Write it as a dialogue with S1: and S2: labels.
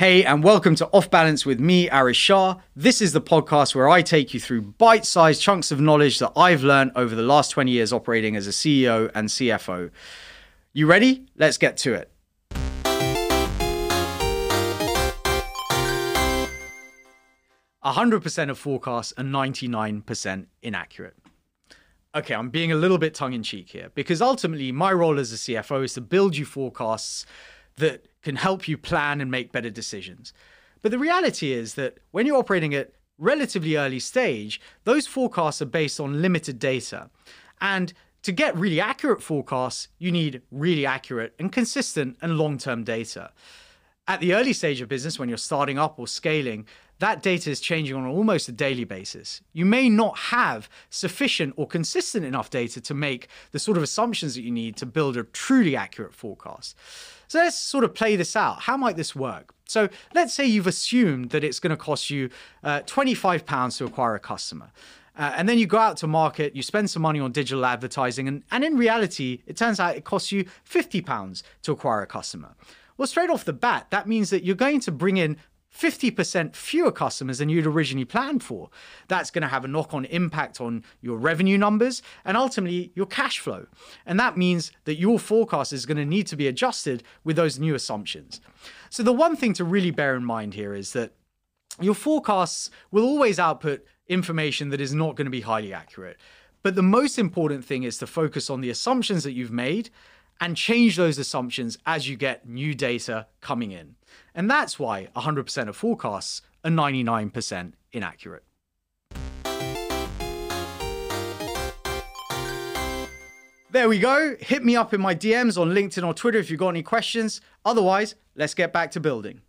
S1: Hey, and welcome to Off Balance with me, Arish Shah. This is the podcast where I take you through bite sized chunks of knowledge that I've learned over the last 20 years operating as a CEO and CFO. You ready? Let's get to it. hundred percent of forecasts are 99% inaccurate. Okay, I'm being a little bit tongue in cheek here because ultimately my role as a CFO is to build you forecasts that can help you plan and make better decisions. But the reality is that when you're operating at relatively early stage, those forecasts are based on limited data. And to get really accurate forecasts, you need really accurate and consistent and long term data. At the early stage of business, when you're starting up or scaling, that data is changing on almost a daily basis. You may not have sufficient or consistent enough data to make the sort of assumptions that you need to build a truly accurate forecast. So let's sort of play this out. How might this work? So let's say you've assumed that it's going to cost you uh, £25 to acquire a customer. Uh, and then you go out to market, you spend some money on digital advertising, and, and in reality, it turns out it costs you £50 to acquire a customer. Well, straight off the bat, that means that you're going to bring in 50% fewer customers than you'd originally planned for. That's going to have a knock on impact on your revenue numbers and ultimately your cash flow. And that means that your forecast is going to need to be adjusted with those new assumptions. So, the one thing to really bear in mind here is that your forecasts will always output information that is not going to be highly accurate. But the most important thing is to focus on the assumptions that you've made and change those assumptions as you get new data coming in. And that's why 100% of forecasts are 99% inaccurate. There we go. Hit me up in my DMs on LinkedIn or Twitter if you've got any questions. Otherwise, let's get back to building.